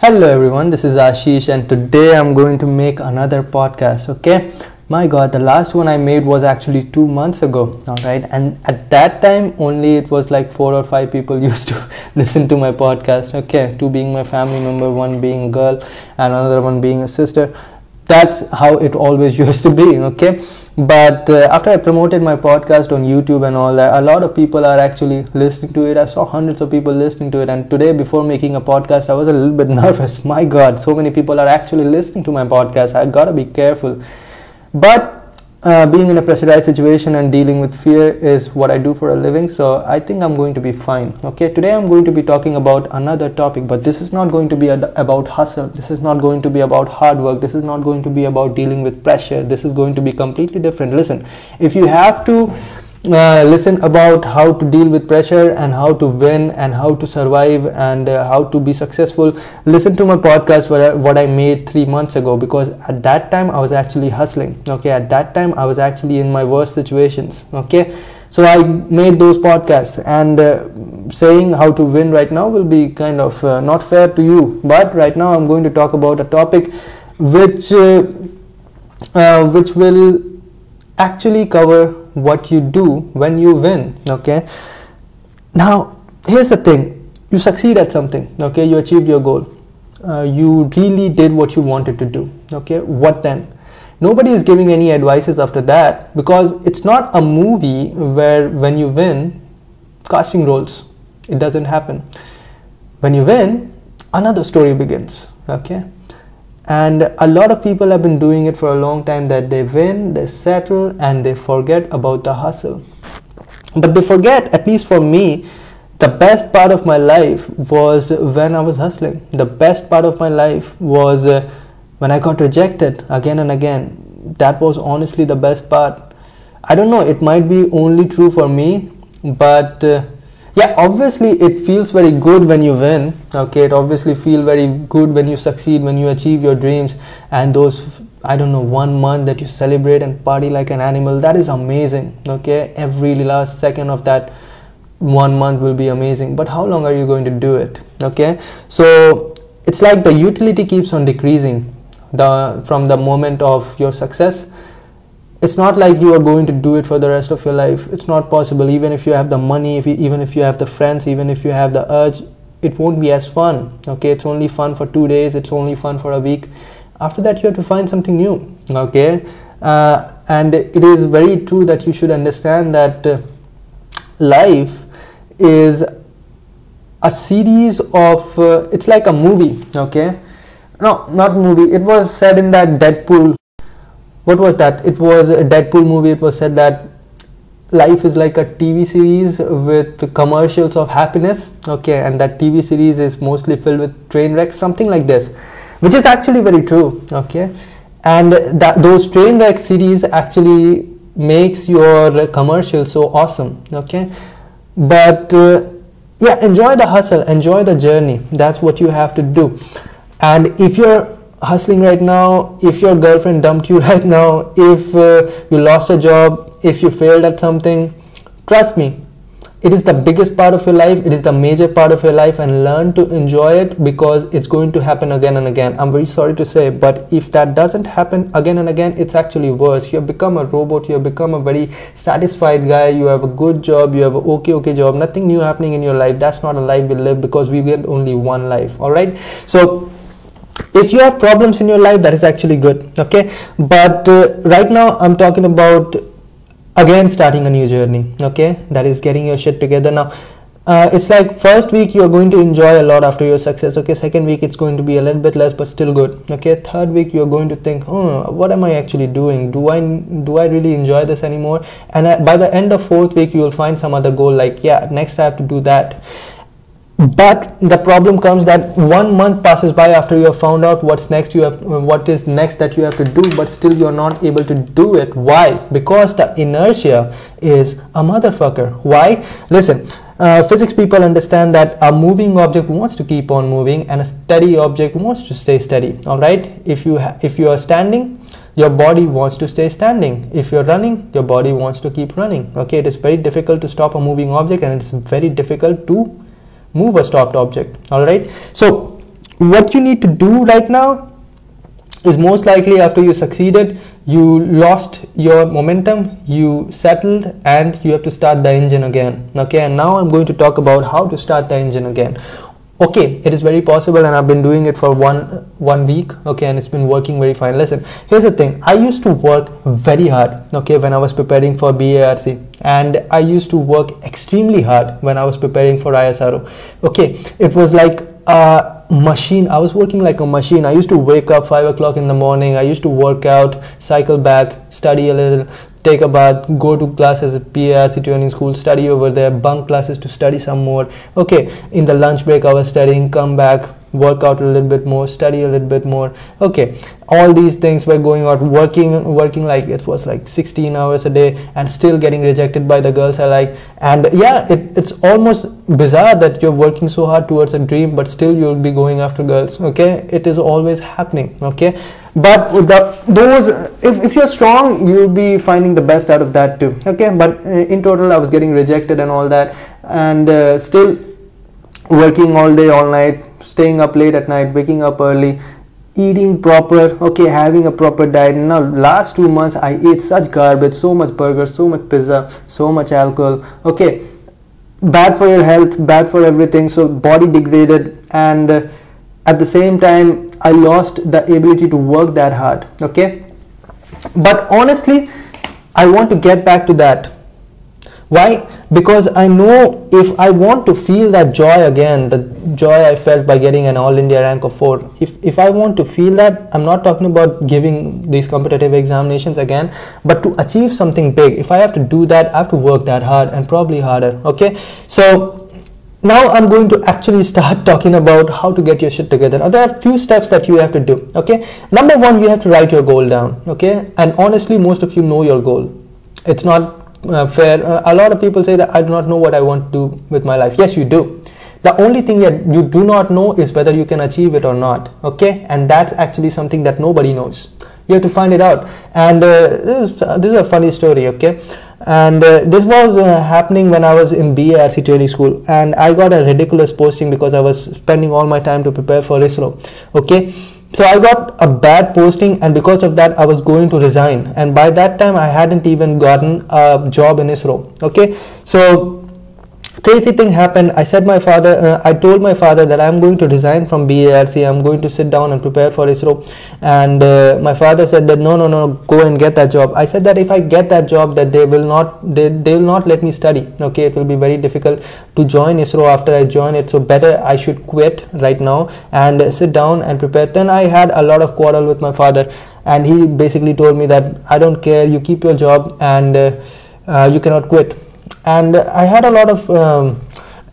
Hello everyone, this is Ashish and today I'm going to make another podcast, okay? My god, the last one I made was actually 2 months ago, alright? And at that time only it was like 4 or 5 people used to listen to my podcast, okay? Two being my family member, one being a girl and another one being a sister. That's how it always used to be, okay? but uh, after i promoted my podcast on youtube and all that a lot of people are actually listening to it. I saw hundreds of people listening to it. And today before making a podcast i was a little bit nervous. My god so many people are actually listening to my podcast. I gotta be careful. But uh, being in a pressurized situation and dealing with fear is what I do for a living. So I think I'm going to be fine. Okay, today I'm going to be talking about another topic, but this is not going to be ad- about hustle. This is not going to be about hard work. This is not going to be about dealing with pressure. This is going to be completely different. Listen, if you have to uh, listen about how to deal with pressure and how to win and how to survive and uh, how to be successful. Listen to my podcast where I, what i made three months ago because at that time i was actually hustling okay? At that time i was actually in my worst situations okay? So i made those podcasts and uh, saying how to win right now will be kind of uh, not fair to you. But right now i'm going to talk about a topic which uh, uh, which will actually cover what you do when you win okay? Now here's the thing. You succeed at something okay? You achieved your goal. Uh, you really did what you wanted to do okay? What then? Nobody is giving any advices after that because it's not a movie where when you win casting roles it doesn't happen. When you win another story begins okay and a lot of people have been doing it for a long time that they win they settle and they forget about the hustle. But they forget at least for me the best part of my life was when i was hustling. The best part of my life was uh, when i got rejected again and again. That was honestly the best part. I don't know it might be only true for me but uh, yeah obviously it feels very good when you win okay? It obviously feel very good when you succeed when you achieve your dreams and those i don't know one month that you celebrate and party like an animal that is amazing okay? Every last second of that one month will be amazing. But how long are you going to do it okay? So it's like the utility keeps on decreasing the from the moment of your success it's not like you are going to do it for the rest of your life. It's not possible. Even if you have the money if you, even if you have the friends even if you have the urge it won't be as fun. Okay it's only fun for two days. It's only fun for a week. After that you have to find something new. Okay? Uh, and it is very true that you should understand that uh, life is a series of uh, it's like a movie. Okay? No not movie. It was said in that deadpool what was that? It was a deadpool movie. It was said that life is like a tv series with commercials of happiness okay and that tv series is mostly filled with train wrecks something like this which is actually very true okay? And that those train wreck series actually makes your commercial so awesome okay? But uh, yeah enjoy the hustle enjoy the journey. That's what you have to do. And if you're hustling right now if your girlfriend dumped you right now if uh, you lost a job if you failed at something trust me it is the biggest part of your life it is the major part of your life and learn to enjoy it because it's going to happen again and again. I'm very sorry to say but if that doesn't happen again and again it's actually worse. You have become a robot you have become a very satisfied guy you have a good job you have a okay okay job nothing new happening in your life. That's not a life we live because we get only one life all right so if you have problems in your life that is actually good okay? But uh, right now i'm talking about again starting a new journey okay? That is getting your shit together. Now uh, it's like first week you're going to enjoy a lot after your success okay? Second week it's going to be a little bit less but still good okay? Third week you're going to think oh what am i actually doing? Do i do i really enjoy this anymore? And uh, by the end of fourth week you will find some other goal like yeah next i have to do that but the problem comes that one month passes by after you have found out what's next you have what is next that you have to do but still you're not able to do it. Why? Because the inertia is a motherfucker. Why? Listen uh, physics people understand that a moving object wants to keep on moving and a steady object wants to stay steady all right? If you if you are standing your body wants to stay standing. If you're running your body wants to keep running okay? It is very difficult to stop a moving object and it's very difficult to move a stopped object all right so what you need to do right now is most likely after you succeeded you lost your momentum you settled and you have to start the engine again okay? And now i'm going to talk about how to start the engine again okay it is very possible and i've been doing it for one one week okay and it's been working very fine. Listen here's the thing. I used to work very hard okay when i was preparing for barc and i used to work extremely hard when i was preparing for isro okay it was like a machine. I was working like a machine. I used to wake up five o'clock in the morning. I used to work out cycle back study a little take a bath, go to classes BARC training school, study over there, bunk classes to study some more. Okay, in the lunch break I was studying, come back, work out a little bit more, study a little bit more. Okay, all these things were going on, working, working like it was like 16 hours a day, and still getting rejected by the girls I like. And yeah, it, it's almost bizarre that you're working so hard towards a dream, but still you'll be going after girls. Okay, it is always happening. Okay but the those if, if you're strong you'll be finding the best out of that too okay? But uh, in total i was getting rejected and all that. And uh, still working all day all night staying up late at night waking up early eating proper okay having a proper diet. Now last two months i ate such garbage so much burger so much pizza so much alcohol okay? Bad for your health bad for everything so body degraded. And uh, at the same time I lost the ability to work that hard. Okay, but honestly, I want to get back to that. Why? Because I know if I want to feel that joy again, the joy I felt by getting an All India rank of 4, if, if I want to feel that, I'm not talking about giving these competitive examinations again, but to achieve something big, if I have to do that, I have to work that hard and probably harder. Okay, so now I'm going to actually start talking about how to get your shit together. Now there are a few steps that you have to do. Okay, number one, you have to write your goal down. Okay, and honestly, most of you know your goal. It's not uh, fair. Uh, a lot of people say that I do not know what I want to do with my life. Yes, you do. The only thing that you do not know is whether you can achieve it or not. Okay, and that's actually something that nobody knows. You have to find it out. And uh, this, is, this is a funny story. Okay and uh, this was uh, happening when I was in BARC training school and I got a ridiculous posting because I was spending all my time to prepare for ISRO okay? So I got a bad posting and because of that I was going to resign. And by that time I hadn't even gotten a job in ISRO okay? So crazy thing happened. I said my father uh, i told my father that i'm going to resign from barc i'm going to sit down and prepare for isro. And uh, my father said that no no no go and get that job. I said that if i get that job that they will not they, they will not let me study. Okay it will be very difficult to join isro after i join it. So better i should quit right now and sit down and prepare. Then i had a lot of quarrel with my father. And he basically told me that i don't care. You keep your job and uh, uh, you cannot quit and I had a lot of um,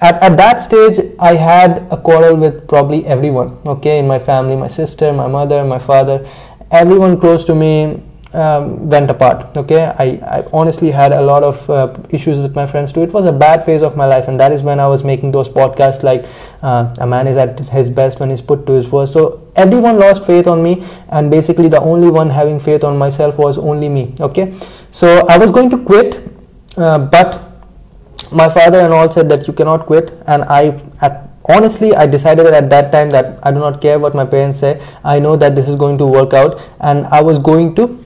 at, at that stage I had a quarrel with probably everyone okay? In my family my sister my mother my father. Everyone close to me um, went apart okay? I, I honestly had a lot of uh, issues with my friends too. It was a bad phase of my life and that is when I was making those podcasts like uh, a man is at his best when he's put to his worst. So everyone lost faith on me and basically the only one having faith on myself was only me okay? So I was going to quit uh, but my father and all said that you cannot quit and I at, honestly I decided at that time that I do not care what my parents say. I know that this is going to work out and I was going to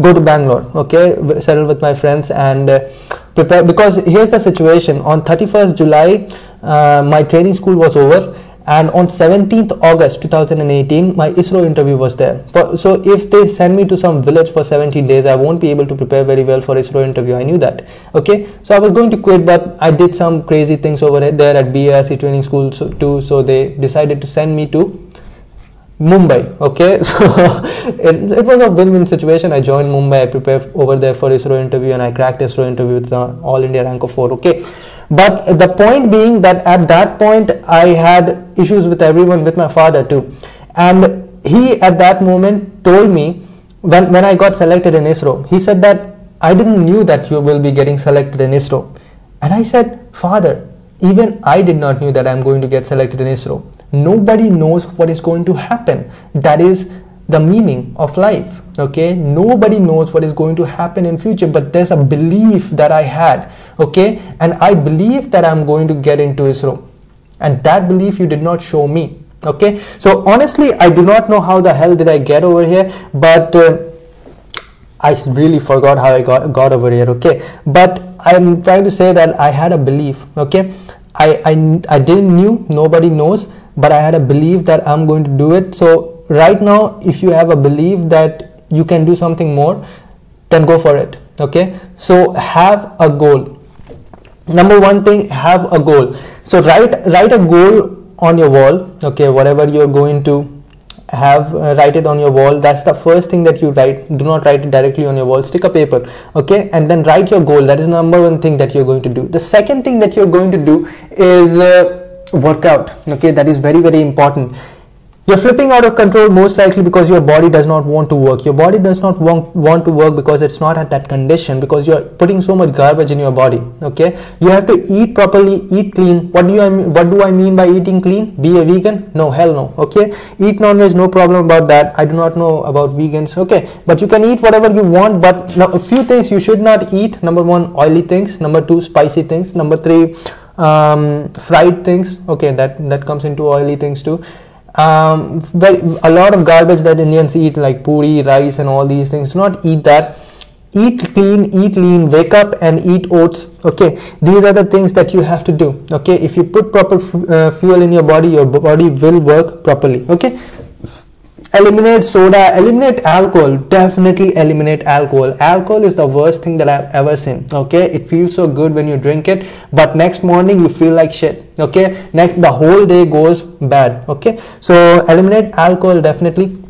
go to Bangalore okay settle with my friends and uh, prepare because here's the situation. On 31st July uh, my training school was over and on 17th August 2018 my ISRO interview was there for, so if they send me to some village for 17 days I won't be able to prepare very well for ISRO interview I knew that okay so I was going to quit but I did some crazy things over there at BARC training school so, too so they decided to send me to Mumbai. Okay, so it, it was a win-win situation. I joined Mumbai. I prepared over there for ISRO interview, and I cracked ISRO interview with the All India rank of four. Okay, but the point being that at that point I had issues with everyone, with my father too, and he at that moment told me when when I got selected in ISRO, he said that I didn't knew that you will be getting selected in ISRO, and I said, Father, even I did not knew that I'm going to get selected in ISRO. Nobody knows what is going to happen. That is the meaning of life okay? Nobody knows what is going to happen in future but there's a belief that i had okay? And i believe that i'm going to get into isro and that belief you did not show me. Okay? So honestly i do not know how the hell did i get over here but uh, I really forgot how I got, got over here okay? But I'm trying to say that I had a belief okay? I, I, I didn't knew nobody knows but I had a belief that I'm going to do it. So right now if you have a belief that you can do something more then go for it okay? So have a goal number one thing have a goal. So write write a goal on your wall okay whatever you're going to have uh, write it on your wall. That's the first thing that you write. Do not write it directly on your wall. Stick a paper okay and then write your goal. That is number one thing that you're going to do. The second thing that you're going to do is uh, workout okay that is very very important you're flipping out of control most likely because your body does not want to work. Your body does not want, want to work because it's not at that condition because you're putting so much garbage in your body. Okay, you have to eat properly, eat clean. What do you I mean, what do I mean by eating clean? Be a vegan? No, hell no. Okay, eat non-veg, no problem about that. I do not know about vegans. Okay, but you can eat whatever you want. But now a few things you should not eat. Number one, oily things. Number two, spicy things. Number three, um, fried things. Okay, that that comes into oily things too um, a lot of garbage that Indians eat like puri, rice and all these things. Do not eat that. Eat clean, eat lean, wake up and eat oats. Okay, these are the things that you have to do. Okay, if you put proper uh, fuel in your body, your body will work properly. Okay, eliminate soda eliminate alcohol definitely eliminate alcohol. Alcohol is the worst thing that i've ever seen okay? It feels so good when you drink it but next morning you feel like shit okay? Next the whole day goes bad okay? So eliminate alcohol definitely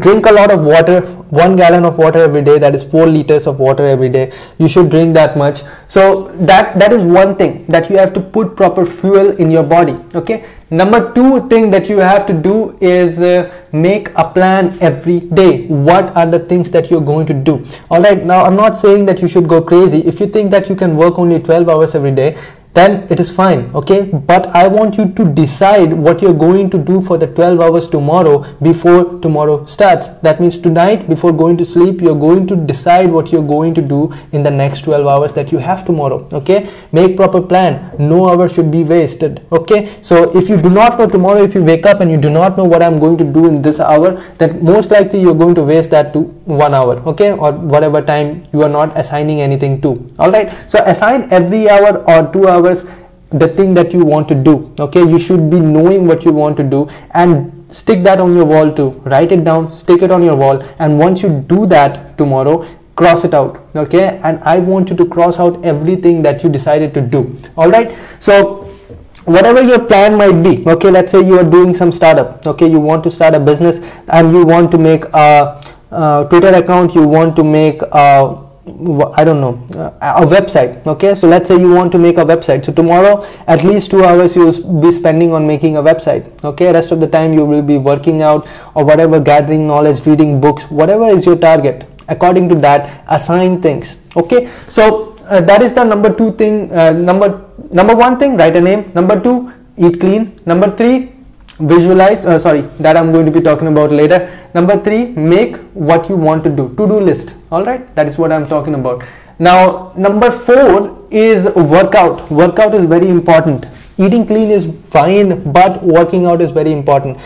drink a lot of water one gallon of water every day that is four liters of water every day. You should drink that much. So that that is one thing that you have to put proper fuel in your body okay? Number two thing that you have to do is uh, make a plan every day. What are the things that you're going to do? All right now i'm not saying that you should go crazy. If you think that you can work only 12 hours every day then it is fine okay? But i want you to decide what you're going to do for the 12 hours tomorrow before tomorrow starts. That means tonight before going to sleep you're going to decide what you're going to do in the next 12 hours that you have tomorrow okay? Make proper plan. No hour should be wasted okay? So if you do not know tomorrow if you wake up and you do not know what i'm going to do in this hour then most likely you're going to waste that to one hour okay? Or whatever time you are not assigning anything to all right so assign every hour or two hours the thing that you want to do okay? You should be knowing what you want to do and stick that on your wall too. Write it down stick it on your wall and once you do that tomorrow cross it out okay? And i want you to cross out everything that you decided to do all right? So whatever your plan might be okay? Let's say you are doing some startup okay? You want to start a business and you want to make a uh, Twitter account, you want to make a I don't know. A website okay? So let's say you want to make a website. So tomorrow at least two hours you will be spending on making a website okay? Rest of the time you will be working out or whatever gathering knowledge reading books whatever is your target. According to that assign things okay? So uh, that is the number two thing uh, number number one thing write a name. Number two eat clean. Number three visualize uh, sorry that i'm going to be talking about later. Number three make what you want to do. To-do list. All right? That is what i'm talking about. Now number four is workout. Workout is very important. Eating clean is fine but working out is very important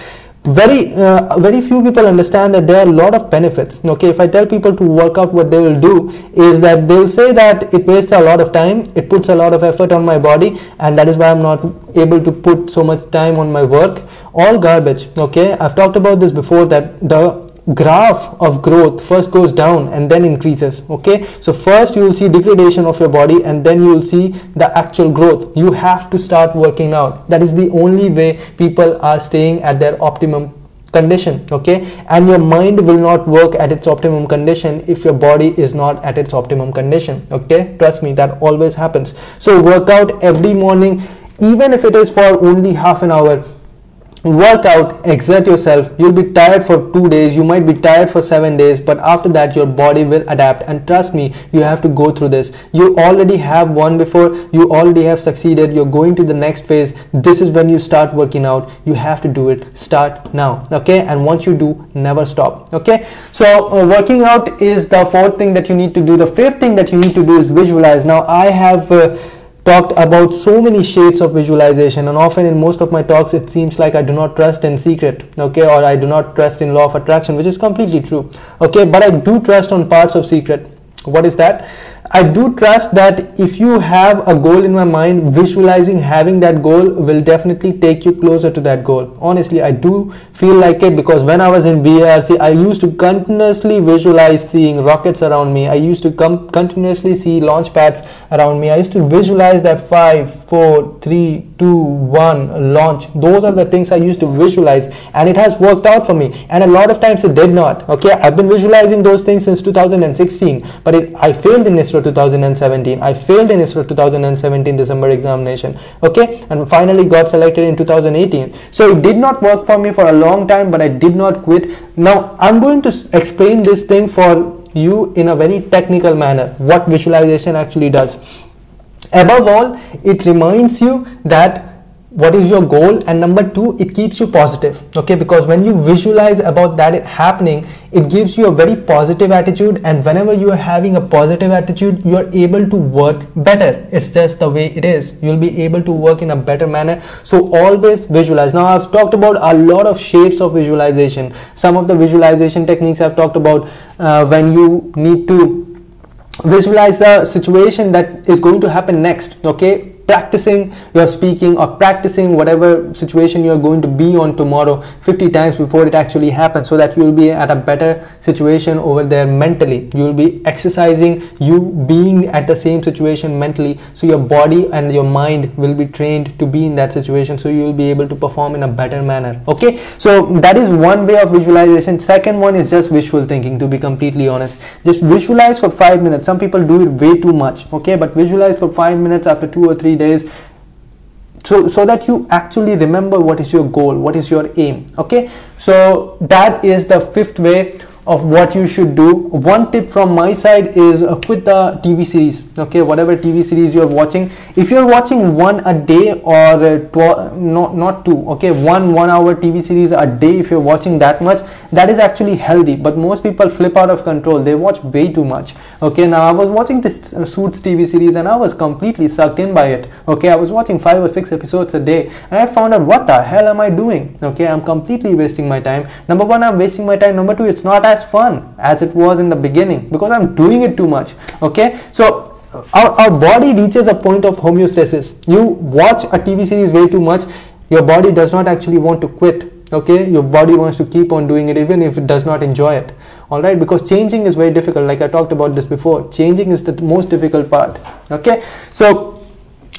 very uh, very few people understand that there are a lot of benefits. Okay if i tell people to work out what they will do is that they'll say that it wastes a lot of time it puts a lot of effort on my body and that is why i'm not able to put so much time on my work. All garbage okay? I've talked about this before that the graph of growth first goes down and then increases okay? So first you will see degradation of your body and then you will see the actual growth. You have to start working out. That is the only way people are staying at their optimum condition okay? And your mind will not work at its optimum condition if your body is not at its optimum condition okay? Trust me that always happens. So work out every morning even if it is for only half an hour work out exert yourself. You'll be tired for two days. You might be tired for seven days but after that your body will adapt. And trust me you have to go through this. You already have won before. You already have succeeded. You're going to the next phase. This is when you start working out. You have to do it. Start now okay? And once you do never stop okay? So uh, working out is the fourth thing that you need to do. The fifth thing that you need to do is visualize. Now i have uh, talked about so many shades of visualization and often in most of my talks it seems like I do not trust in secret okay or I do not trust in law of attraction which is completely true okay but I do trust on parts of secret. What is that I do trust that if you have a goal in my mind, visualizing having that goal will definitely take you closer to that goal. Honestly, I do feel like it because when I was in BARC, I used to continuously visualize seeing rockets around me. I used to com- continuously see launch pads around me. I used to visualize that five, four, three, two, one launch. Those are the things I used to visualize, and it has worked out for me. And a lot of times it did not. Okay, I've been visualizing those things since 2016, but it, I failed in ISRO 2017 i failed in isro 2017 december examination okay? And finally got selected in 2018 so it did not work for me for a long time but i did not quit. Now i'm going to explain this thing for you in a very technical manner what visualization actually does. Above all it reminds you that what is your goal? And number two it keeps you positive okay? Because when you visualize about that happening it gives you a very positive attitude. And whenever you are having a positive attitude you are able to work better. It's just the way it is. You'll be able to work in a better manner. So always visualize. Now i've talked about a lot of shades of visualization. Some of the visualization techniques i've talked about uh, when you need to visualize the situation that is going to happen next okay practicing your speaking or practicing whatever situation you're going to be on tomorrow 50 times before it actually happens so that you'll be at a better situation over there mentally. You'll be exercising you being at the same situation mentally. So your body and your mind will be trained to be in that situation so you'll be able to perform in a better manner. Okay? So that is one way of visualization. Second one is just visual thinking to be completely honest. Just visualize for 5 minutes. Some people do it way too much okay? But visualize for 5 minutes after 2 or 3 days. So so that you actually remember what is your goal what is your aim okay? So that is the fifth way of what you should do. One tip from my side is uh, quit the tv series okay? Whatever tv series you're watching. If you're watching one a day or uh, tw- not not two okay? One one hour tv series a day if you're watching that much that is actually healthy. But most people flip out of control. They watch way too much okay? Now i was watching this uh, suits tv series and i was completely sucked in by it okay? I was watching five or six episodes a day and i found out what the hell am i doing? Okay i'm completely wasting my time. Number one i'm wasting my time. Number two it's not as fun as it was in the beginning because i'm doing it too much okay? So our, our body reaches a point of homeostasis. You watch a tv series way too much your body does not actually want to quit okay? Your body wants to keep on doing it even if it does not enjoy it all right because changing is very difficult like i talked about this before. Changing is the most difficult part okay? So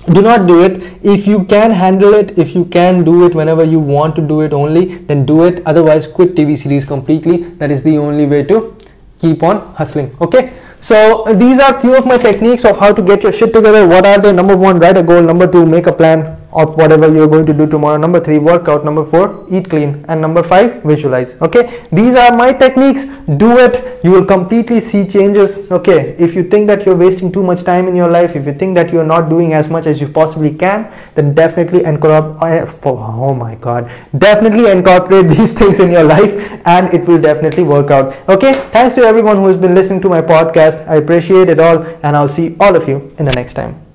do not do it. If you can handle it if you can do it whenever you want to do it only then do it. Otherwise quit tv series completely. That is the only way to keep on hustling. Okay? So these are few of my techniques of how to get your shit together. What are they number one write a goal. Number two make a plan of whatever you're going to do tomorrow. Number three workout. Number four eat clean. And number five visualize. Okay? These are my techniques. Do it. You will completely see changes. Okay? If you think that you're wasting too much time in your life if you think that you're not doing as much as you possibly can then definitely incorporate eh, oh my god. Definitely incorporate these things in your life and it will definitely work out. Okay? Thanks to everyone who has been listening to my podcast. I appreciate it all and i'll see all of you in the next time